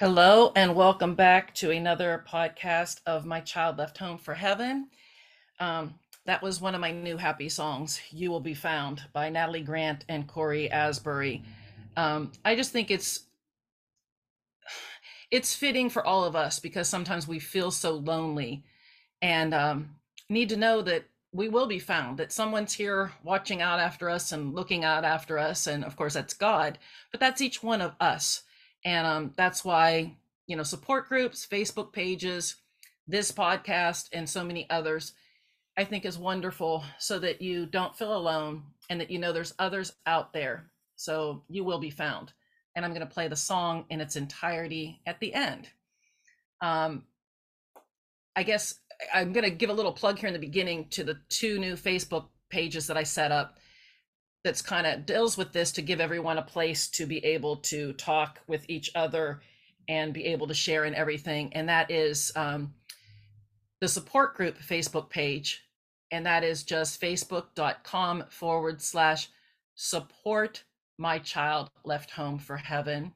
Hello, and welcome back to another podcast of My Child Left Home for Heaven. Um, that was one of my new happy songs, You Will Be Found by Natalie Grant and Cory Asbury. Um, I just think it's it's fitting for all of us because sometimes we feel so lonely and um, need to know that we will be found, that someone's here watching out after us and looking out after us. And of course, that's God, but that's each one of us and um, that's why, you know, support groups, Facebook pages, this podcast, and so many others, I think is wonderful so that you don't feel alone and that you know there's others out there. So you will be found. And I'm going to play the song in its entirety at the end. Um, I guess I'm going to give a little plug here in the beginning to the two new Facebook pages that I set up that's kind of deals with this to give everyone a place to be able to talk with each other and be able to share in everything. And that is um, the support group Facebook page. And that is just facebook.com forward slash support my child left home for heaven.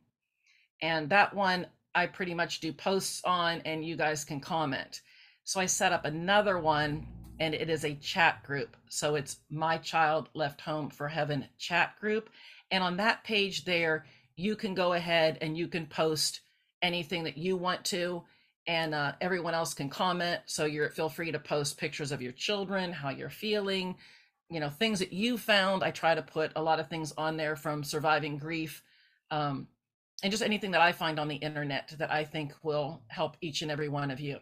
And that one I pretty much do posts on, and you guys can comment. So I set up another one and it is a chat group. So it's My Child Left Home for Heaven chat group. And on that page there, you can go ahead and you can post anything that you want to, and uh, everyone else can comment. So you're feel free to post pictures of your children, how you're feeling, you know, things that you found. I try to put a lot of things on there from surviving grief. Um, and just anything that I find on the internet that I think will help each and every one of you.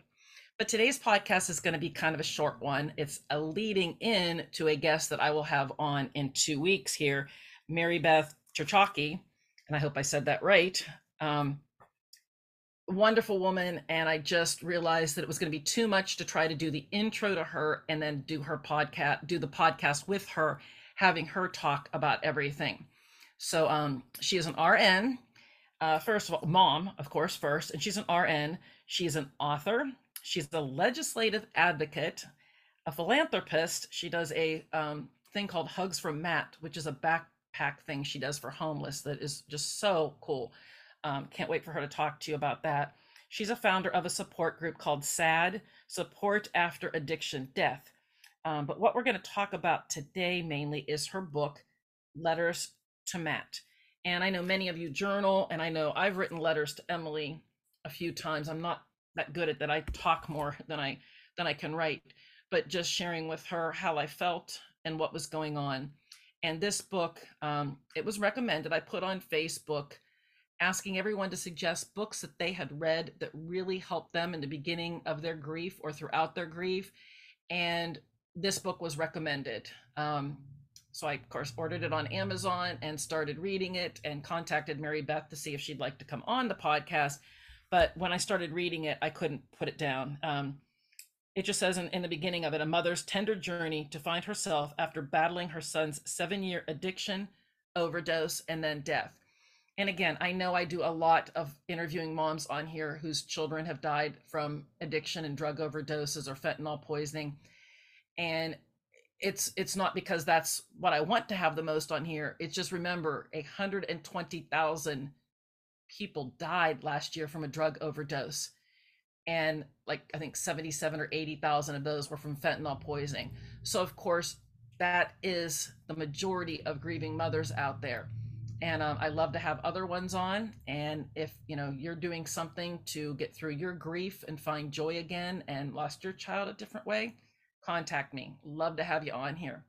But today's podcast is going to be kind of a short one. It's a leading in to a guest that I will have on in two weeks here, Mary Beth Cichocki. And I hope I said that right. Um, wonderful woman. And I just realized that it was going to be too much to try to do the intro to her and then do her podcast, do the podcast with her, having her talk about everything. So um, she is an RN. Uh, first of all, mom, of course, first, and she's an RN. She's an author. She's a legislative advocate, a philanthropist. She does a um, thing called Hugs from Matt, which is a backpack thing she does for homeless that is just so cool. Um, can't wait for her to talk to you about that. She's a founder of a support group called SAD, Support After Addiction Death. Um, but what we're going to talk about today mainly is her book, Letters to Matt. And I know many of you journal, and I know I've written letters to Emily a few times. I'm not that good at that. I talk more than I than I can write, but just sharing with her how I felt and what was going on. And this book, um, it was recommended. I put on Facebook asking everyone to suggest books that they had read that really helped them in the beginning of their grief or throughout their grief. And this book was recommended. Um, so I, of course, ordered it on Amazon and started reading it and contacted Mary Beth to see if she'd like to come on the podcast but when I started reading it, I couldn't put it down. Um, it just says in, in, the beginning of it a mother's tender journey to find herself after battling her son's seven year addiction, overdose, and then death. And again, I know I do a lot of interviewing moms on here whose children have died from addiction and drug overdoses or fentanyl poisoning. And it's it's not because that's what I want to have the most on here. It's just remember 120,000 people died last year from a drug overdose. And like i think 77 or 80,000 of those were from fentanyl poisoning. So of course that is the majority of grieving mothers out there. And um, i love to have other ones on. And if you know you're doing something to get through your grief and find joy again and lost your child a different way contact me. Love to have you on here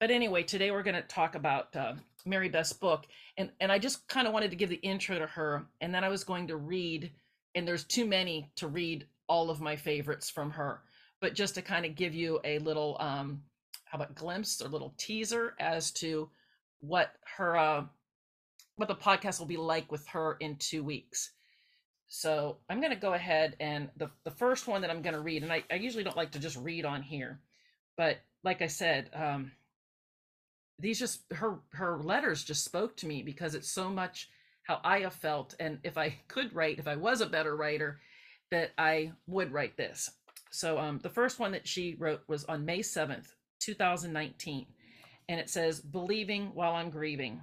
but anyway today we're going to talk about uh, Mary Beth's book, and and I just kind of wanted to give the intro to her, and then I was going to read, and there's too many to read all of my favorites from her, but just to kind of give you a little um, how about glimpse or little teaser as to what her uh, what the podcast will be like with her in two weeks. So I'm going to go ahead and the the first one that I'm going to read, and I, I usually don't like to just read on here, but like I said, um, these just her her letters just spoke to me because it's so much how I have felt and if I could write if I was a better writer that I would write this. So um the first one that she wrote was on May 7th, 2019 and it says believing while I'm grieving.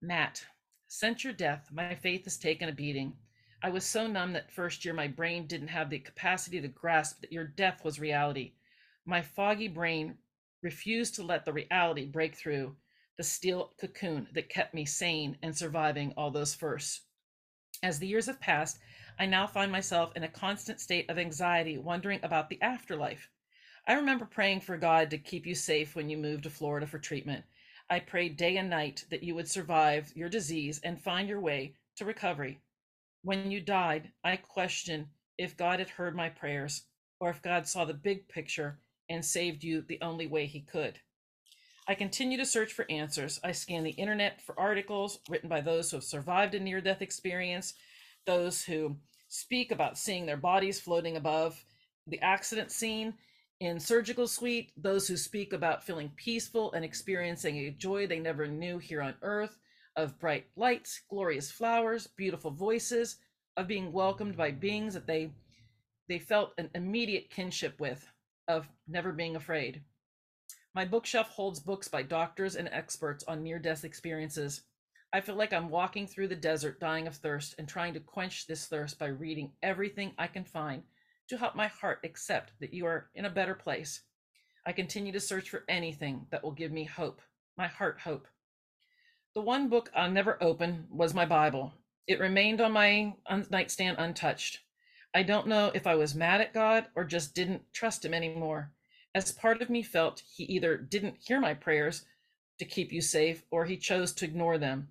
Matt, since your death my faith has taken a beating. I was so numb that first year my brain didn't have the capacity to grasp that your death was reality. My foggy brain refused to let the reality break through the steel cocoon that kept me sane and surviving all those firsts. As the years have passed, I now find myself in a constant state of anxiety, wondering about the afterlife. I remember praying for God to keep you safe when you moved to Florida for treatment. I prayed day and night that you would survive your disease and find your way to recovery. When you died, I questioned if God had heard my prayers or if God saw the big picture and saved you the only way he could. I continue to search for answers. I scan the internet for articles written by those who have survived a near death experience, those who speak about seeing their bodies floating above the accident scene in surgical suite, those who speak about feeling peaceful and experiencing a joy they never knew here on earth, of bright lights, glorious flowers, beautiful voices, of being welcomed by beings that they they felt an immediate kinship with, of never being afraid. My bookshelf holds books by doctors and experts on near death experiences. I feel like I'm walking through the desert, dying of thirst, and trying to quench this thirst by reading everything I can find to help my heart accept that you are in a better place. I continue to search for anything that will give me hope, my heart hope. The one book I'll never open was my Bible. It remained on my nightstand untouched. I don't know if I was mad at God or just didn't trust Him anymore as part of me felt he either didn't hear my prayers to keep you safe or he chose to ignore them.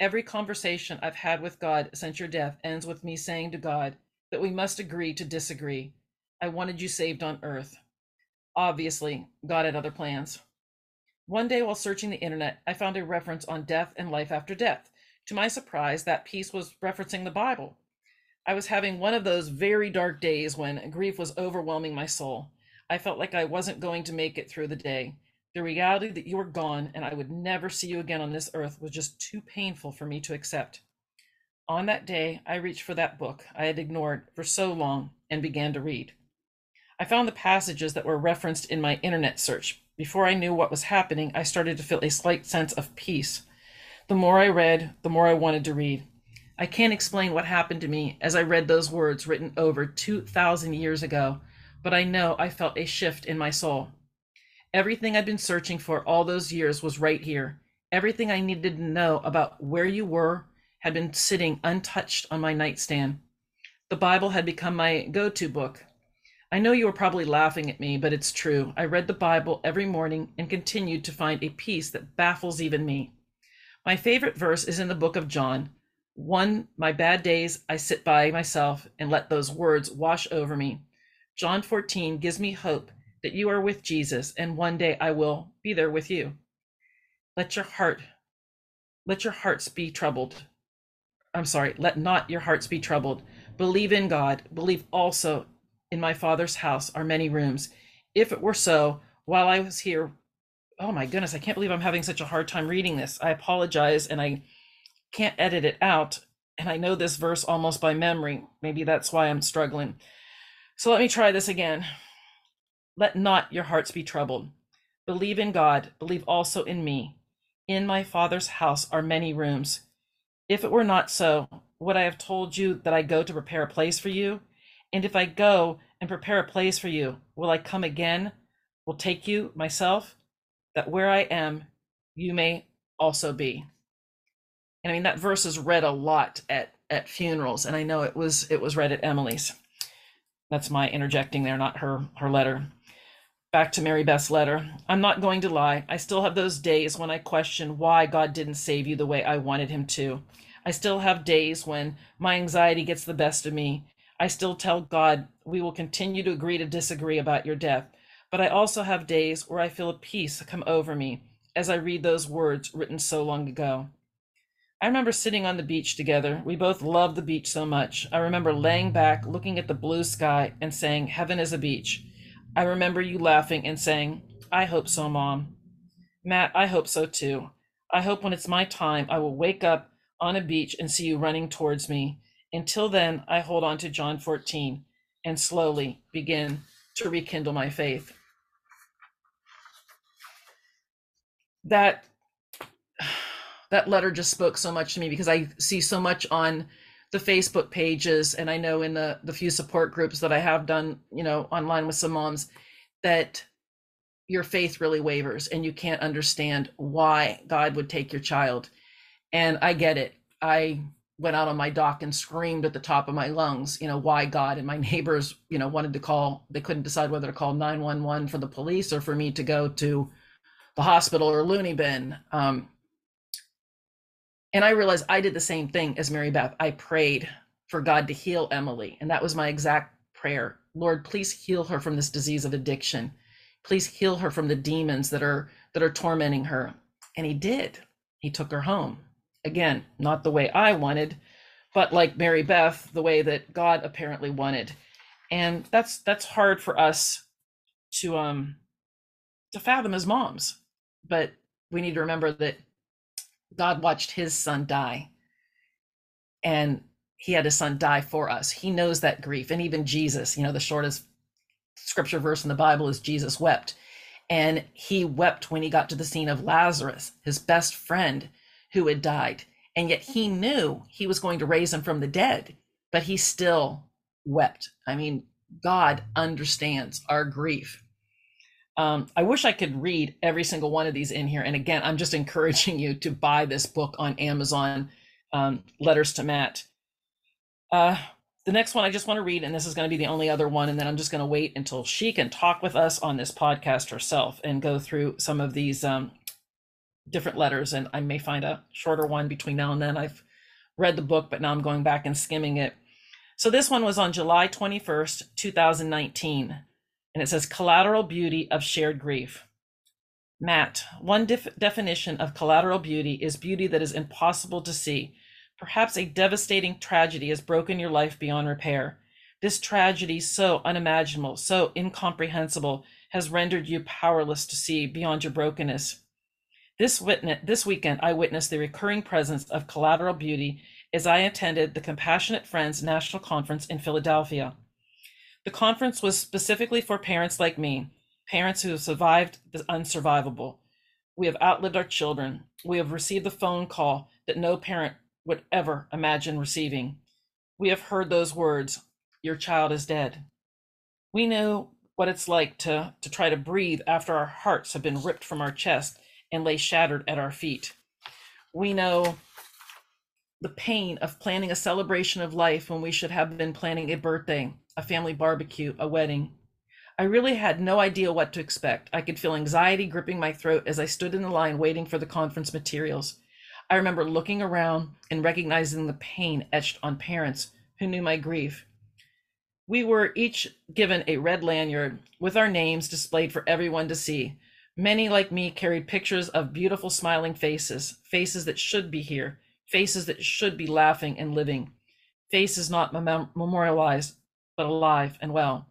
Every conversation I've had with God since your death ends with me saying to God that we must agree to disagree. I wanted you saved on earth. Obviously, God had other plans. One day while searching the internet, I found a reference on death and life after death. To my surprise, that piece was referencing the Bible. I was having one of those very dark days when grief was overwhelming my soul. I felt like I wasn't going to make it through the day. The reality that you were gone and I would never see you again on this earth was just too painful for me to accept. On that day, I reached for that book I had ignored for so long and began to read. I found the passages that were referenced in my internet search. Before I knew what was happening, I started to feel a slight sense of peace. The more I read, the more I wanted to read. I can't explain what happened to me as I read those words written over 2,000 years ago but I know I felt a shift in my soul. Everything I'd been searching for all those years was right here. Everything I needed to know about where you were had been sitting untouched on my nightstand. The Bible had become my go to book. I know you were probably laughing at me, but it's true. I read the Bible every morning and continued to find a peace that baffles even me. My favorite verse is in the book of John. One, my bad days, I sit by myself and let those words wash over me. John 14 gives me hope that you are with Jesus and one day I will be there with you. Let your heart let your hearts be troubled. I'm sorry, let not your hearts be troubled. Believe in God. Believe also in my Father's house are many rooms. If it were so, while I was here, oh my goodness, I can't believe I'm having such a hard time reading this. I apologize and I can't edit it out. And I know this verse almost by memory. Maybe that's why I'm struggling. So let me try this again. Let not your hearts be troubled. Believe in God, believe also in me. In my Father's house are many rooms. If it were not so, would I have told you that I go to prepare a place for you? And if I go and prepare a place for you, will I come again, will take you myself, that where I am, you may also be. And I mean that verse is read a lot at at funerals, and I know it was it was read at Emily's. That's my interjecting there, not her her letter. Back to Mary Beth's letter. I'm not going to lie. I still have those days when I question why God didn't save you the way I wanted him to. I still have days when my anxiety gets the best of me. I still tell God we will continue to agree to disagree about your death. But I also have days where I feel a peace come over me as I read those words written so long ago. I remember sitting on the beach together. We both loved the beach so much. I remember laying back, looking at the blue sky, and saying, Heaven is a beach. I remember you laughing and saying, I hope so, Mom. Matt, I hope so too. I hope when it's my time, I will wake up on a beach and see you running towards me. Until then, I hold on to John 14 and slowly begin to rekindle my faith. That that letter just spoke so much to me because I see so much on the Facebook pages, and I know in the the few support groups that I have done, you know, online with some moms, that your faith really wavers and you can't understand why God would take your child. And I get it. I went out on my dock and screamed at the top of my lungs, you know, why God? And my neighbors, you know, wanted to call, they couldn't decide whether to call 911 for the police or for me to go to the hospital or loony bin. Um, and I realized I did the same thing as Mary Beth. I prayed for God to heal Emily. And that was my exact prayer. Lord, please heal her from this disease of addiction. Please heal her from the demons that are that are tormenting her. And he did. He took her home. Again, not the way I wanted, but like Mary Beth, the way that God apparently wanted. And that's that's hard for us to um to fathom as moms. But we need to remember that God watched his son die. And he had his son die for us. He knows that grief. And even Jesus, you know, the shortest scripture verse in the Bible is Jesus wept. And he wept when he got to the scene of Lazarus, his best friend who had died. And yet he knew he was going to raise him from the dead, but he still wept. I mean, God understands our grief. Um, I wish I could read every single one of these in here. And again, I'm just encouraging you to buy this book on Amazon, um, Letters to Matt. Uh, the next one I just want to read, and this is going to be the only other one, and then I'm just going to wait until she can talk with us on this podcast herself and go through some of these um, different letters. And I may find a shorter one between now and then. I've read the book, but now I'm going back and skimming it. So this one was on July 21st, 2019, and it says Collateral Beauty of Shared Grief. Matt, one def- definition of collateral beauty is beauty that is impossible to see Perhaps a devastating tragedy has broken your life beyond repair. This tragedy, so unimaginable, so incomprehensible, has rendered you powerless to see beyond your brokenness. This, witness, this weekend, I witnessed the recurring presence of collateral beauty as I attended the Compassionate Friends National Conference in Philadelphia. The conference was specifically for parents like me, parents who have survived the unsurvivable. We have outlived our children. We have received the phone call that no parent would ever imagine receiving. We have heard those words, your child is dead. We know what it's like to, to try to breathe after our hearts have been ripped from our chest and lay shattered at our feet. We know the pain of planning a celebration of life when we should have been planning a birthday, a family barbecue, a wedding. I really had no idea what to expect. I could feel anxiety gripping my throat as I stood in the line waiting for the conference materials. I remember looking around and recognizing the pain etched on parents who knew my grief. We were each given a red lanyard with our names displayed for everyone to see. Many, like me, carried pictures of beautiful smiling faces, faces that should be here, faces that should be laughing and living, faces not mem- memorialized, but alive and well.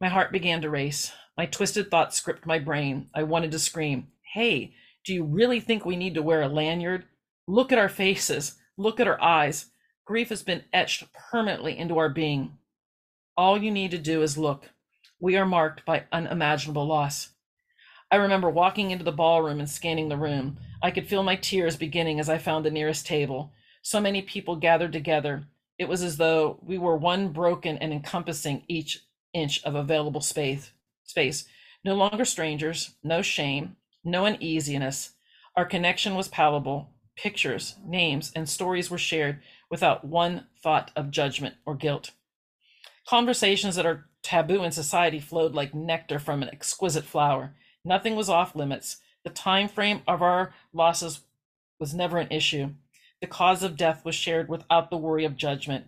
My heart began to race. My twisted thoughts gripped my brain. I wanted to scream, Hey, do you really think we need to wear a lanyard? Look at our faces. Look at our eyes. Grief has been etched permanently into our being. All you need to do is look. We are marked by unimaginable loss. I remember walking into the ballroom and scanning the room. I could feel my tears beginning as I found the nearest table. So many people gathered together. It was as though we were one broken and encompassing each inch of available space. Space. No longer strangers, no shame, no uneasiness. Our connection was palpable. Pictures, names, and stories were shared without one thought of judgment or guilt. Conversations that are taboo in society flowed like nectar from an exquisite flower. Nothing was off limits. The time frame of our losses was never an issue. The cause of death was shared without the worry of judgment.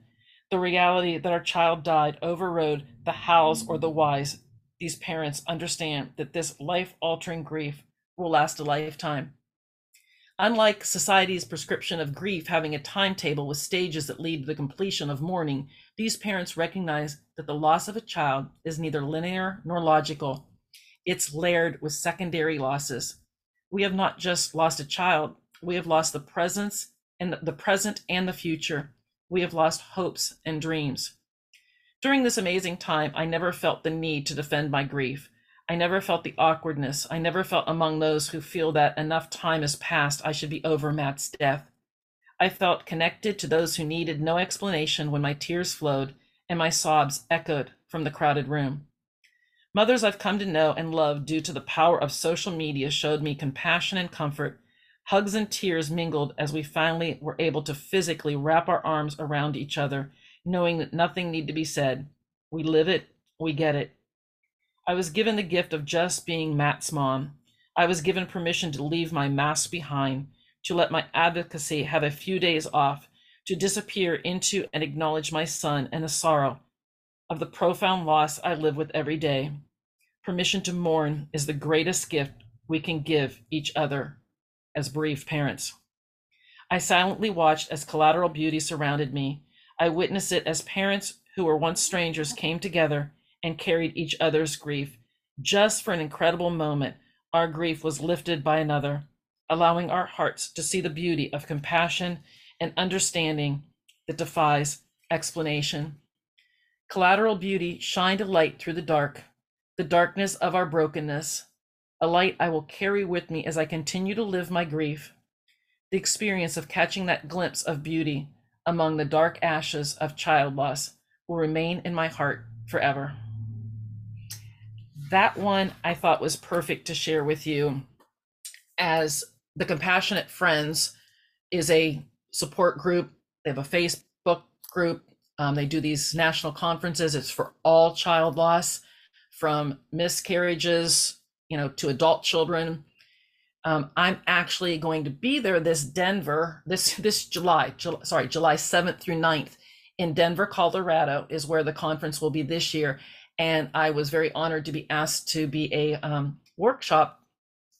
The reality that our child died overrode the hows or the whys. These parents understand that this life altering grief will last a lifetime. Unlike society's prescription of grief having a timetable with stages that lead to the completion of mourning, these parents recognize that the loss of a child is neither linear nor logical. It's layered with secondary losses. We have not just lost a child, we have lost the presence and the present and the future. We have lost hopes and dreams. During this amazing time, I never felt the need to defend my grief. I never felt the awkwardness. I never felt among those who feel that enough time has passed, I should be over Matt's death. I felt connected to those who needed no explanation when my tears flowed and my sobs echoed from the crowded room. Mothers I've come to know and love due to the power of social media showed me compassion and comfort. Hugs and tears mingled as we finally were able to physically wrap our arms around each other, knowing that nothing need to be said. We live it, we get it. I was given the gift of just being Matt's mom. I was given permission to leave my mask behind, to let my advocacy have a few days off, to disappear into and acknowledge my son and the sorrow of the profound loss I live with every day. Permission to mourn is the greatest gift we can give each other as bereaved parents. I silently watched as collateral beauty surrounded me. I witnessed it as parents who were once strangers came together and carried each other's grief. Just for an incredible moment, our grief was lifted by another, allowing our hearts to see the beauty of compassion and understanding that defies explanation. Collateral beauty shined a light through the dark, the darkness of our brokenness, a light I will carry with me as I continue to live my grief. The experience of catching that glimpse of beauty among the dark ashes of child loss will remain in my heart forever. That one I thought was perfect to share with you as the Compassionate Friends is a support group. They have a Facebook group um, they do these national conferences. It's for all child loss, from miscarriages, you know, to adult children. Um, I'm actually going to be there this Denver this this July, July sorry July 7th through 9th in Denver, Colorado is where the conference will be this year, and I was very honored to be asked to be a um, workshop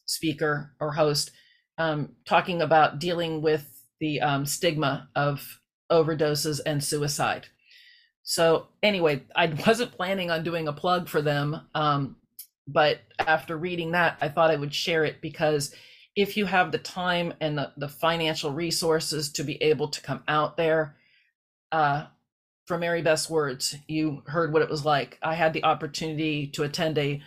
speaker or host, um, talking about dealing with the um, stigma of overdoses and suicide. So anyway, I wasn't planning on doing a plug for them, um, but after reading that, I thought I would share it because if you have the time and the, the financial resources to be able to come out there, uh, Mary Beth's words, you heard what it was like. I had the opportunity to attend a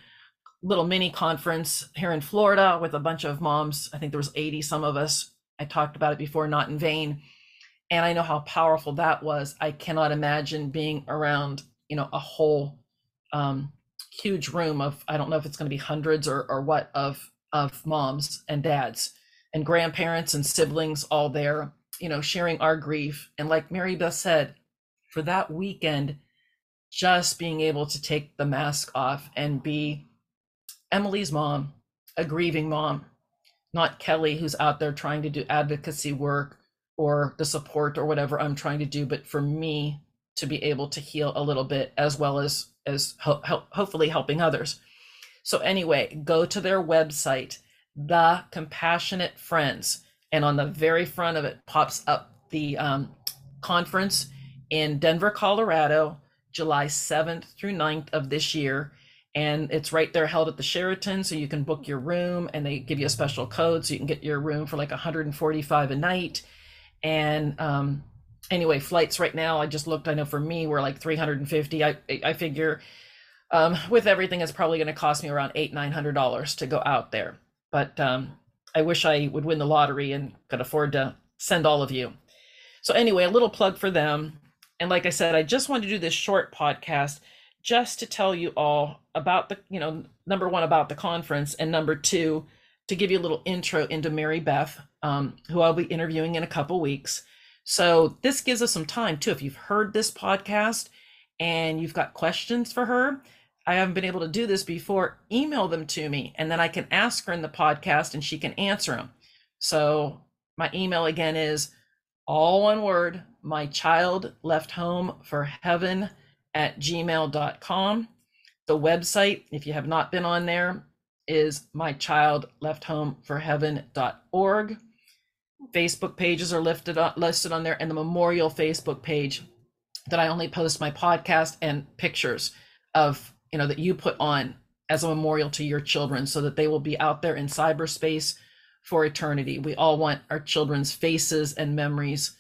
little mini conference here in Florida with a bunch of moms. I think there was 80 some of us. I talked about it before, not in vain and I know how powerful that was. I cannot imagine being around, you know, a whole um, huge room of I don't know if it's going to be hundreds or or what of of moms and dads and grandparents and siblings all there, you know, sharing our grief. And like Mary Beth said, for that weekend, just being able to take the mask off and be Emily's mom, a grieving mom, not Kellie, who's out there trying to do advocacy work or the support or whatever I'm trying to do, but for me to be able to heal a little bit as well as as ho- ho- hopefully helping others. So anyway, go to their website, The Compassionate Friends, and on the very front of it pops up the um, conference in Denver, Colorado, July 7th through 9th of this year. And it's right there held at the Sheraton, so you can book your room and they give you a special code so you can get your room for like 145 a night and um, anyway, flights right now, I just looked, I know for me, we're like 350. I, I figure um, with everything, it's probably going to cost me around eight, $900 to go out there. But um, I wish I would win the lottery and could afford to send all of you. So anyway, a little plug for them. And like I said, I just wanted to do this short podcast just to tell you all about the, you know, number one, about the conference, and number two, to give you a little intro into Mary Beth, um, who I'll be interviewing in a couple weeks. So this gives us some time too. If you've heard this podcast and you've got questions for her, I haven't been able to do this before, email them to me and then I can ask her in the podcast and she can answer them. So my email again is all one word, my child left home for heaven at gmail.com. The website, if you have not been on there, is my child left home for heaven.org. Facebook pages are lifted on, listed on there, and the memorial Facebook page that I only post my podcast and pictures of, you know, that you put on as a memorial to your children so that they will be out there in cyberspace for eternity. We all want our children's faces and memories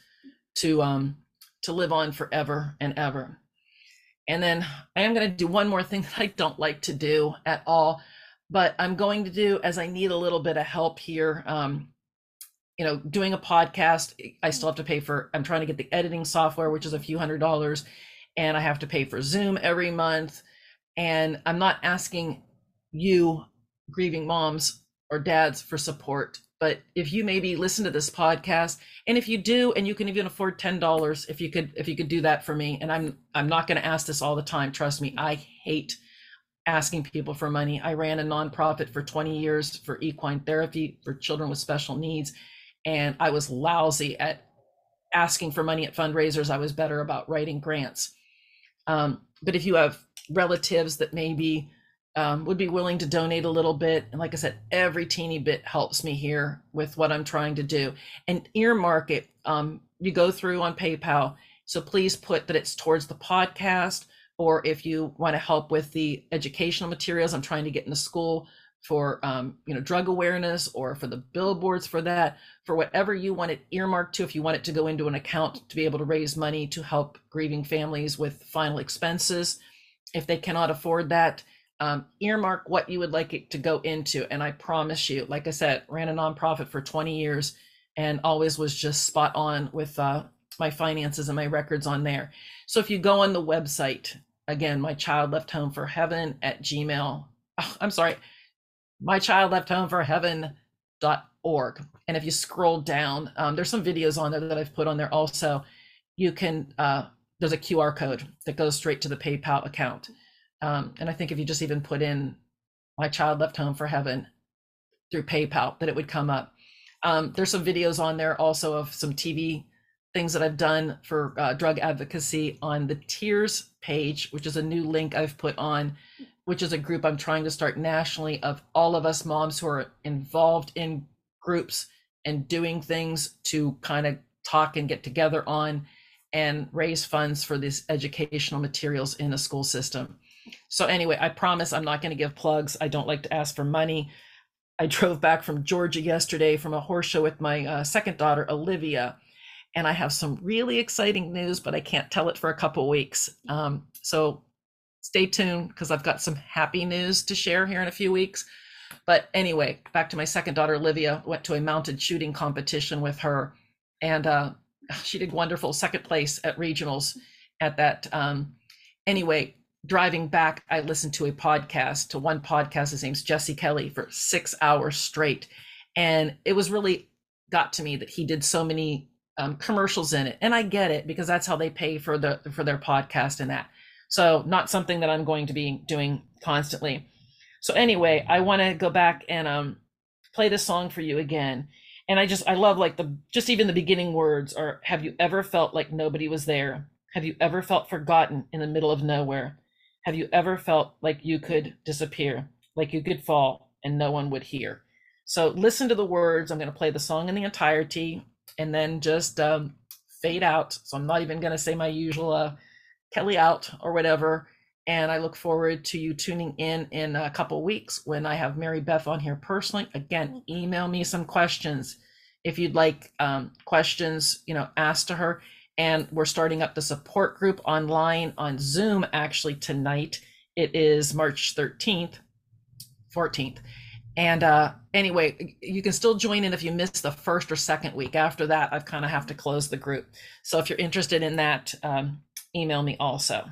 to um to live on forever and ever. And then I am going to do one more thing that I don't like to do at all, but I'm going to do as I need a little bit of help here. Um, you know, doing a podcast, I still have to pay for, I'm trying to get the editing software, which is a few hundred dollars, and I have to pay for Zoom every month. And I'm not asking you, grieving moms or dads, for support. But if you maybe listen to this podcast, and if you do, and you can even afford ten dollars, if you could, if you could do that for me, and I'm I'm not going to ask this all the time. Trust me, I hate asking people for money. I ran a nonprofit for 20 years for equine therapy for children with special needs, and I was lousy at asking for money at fundraisers. I was better about writing grants. Um, but if you have relatives that maybe um, would be willing to donate a little bit, and like I said, every teeny bit helps me here with what I'm trying to do. And earmark it. Um, you go through on PayPal, so please put that it's towards the podcast or if you want to help with the educational materials i'm trying to get in the school for um, you know drug awareness or for the billboards for that for whatever you want it earmarked to if you want it to go into an account to be able to raise money to help grieving families with final expenses. If they cannot afford that um, earmark what you would like it to go into and i promise you like i said ran a nonprofit for 20 years and always was just spot on with uh, my finances and my records on there so if you go on the website again, my child left home for heaven at Gmail. Oh, I'm sorry, my child left home for heaven.org. And if you scroll down, um, there's some videos on there that I've put on there also. You can, uh, there's a QR code that goes straight to the PayPal account. Um, and I think if you just even put in my child left home for heaven through PayPal, that it would come up. Um, there's some videos on there also of some TV things that I've done for uh, drug advocacy on the Tears page, which is a new link I've put on, which is a group I'm trying to start nationally of all of us moms who are involved in groups and doing things to kind of talk and get together on and raise funds for these educational materials in the school system. So, anyway, I promise I'm not going to give plugs. I don't like to ask for money. I drove back from Georgia yesterday from a horse show with my uh, second daughter, Olivia and I have some really exciting news, but I can't tell it for a couple weeks. Um, so stay tuned because I've got some happy news to share here in a few weeks. But anyway, back to my second daughter, Olivia, went to a mounted shooting competition with her, and uh, she did wonderful, second place at regionals at that. Um, anyway, driving back, I listened to a podcast, to one podcast. His name's Jesse Kelly for six hours straight. And it was really got to me that he did so many um, commercials in it, and I get it because that's how they pay for the for their podcast and that. So not something that I'm going to be doing constantly. So anyway, I want to go back and um, play this song for you again. And I just I love like the just even the beginning words are have you ever felt like nobody was there? Have you ever felt forgotten in the middle of nowhere? Have you ever felt like you could disappear, like you could fall and no one would hear? So listen to the words. I'm going to play the song in the entirety and then just um, fade out. So I'm not even going to say my usual uh, Kellie out or whatever. And I look forward to you tuning in in a couple weeks when I have Mary Beth on here personally. Again, email me some questions if you'd like um, questions, you know, asked to her. And we're starting up the support group online on Zoom actually tonight. It is March 13th, 14th and uh, anyway, you can still join in if you miss the first or second week. After that, I kind of have to close the group. So if you're interested in that, um, email me also.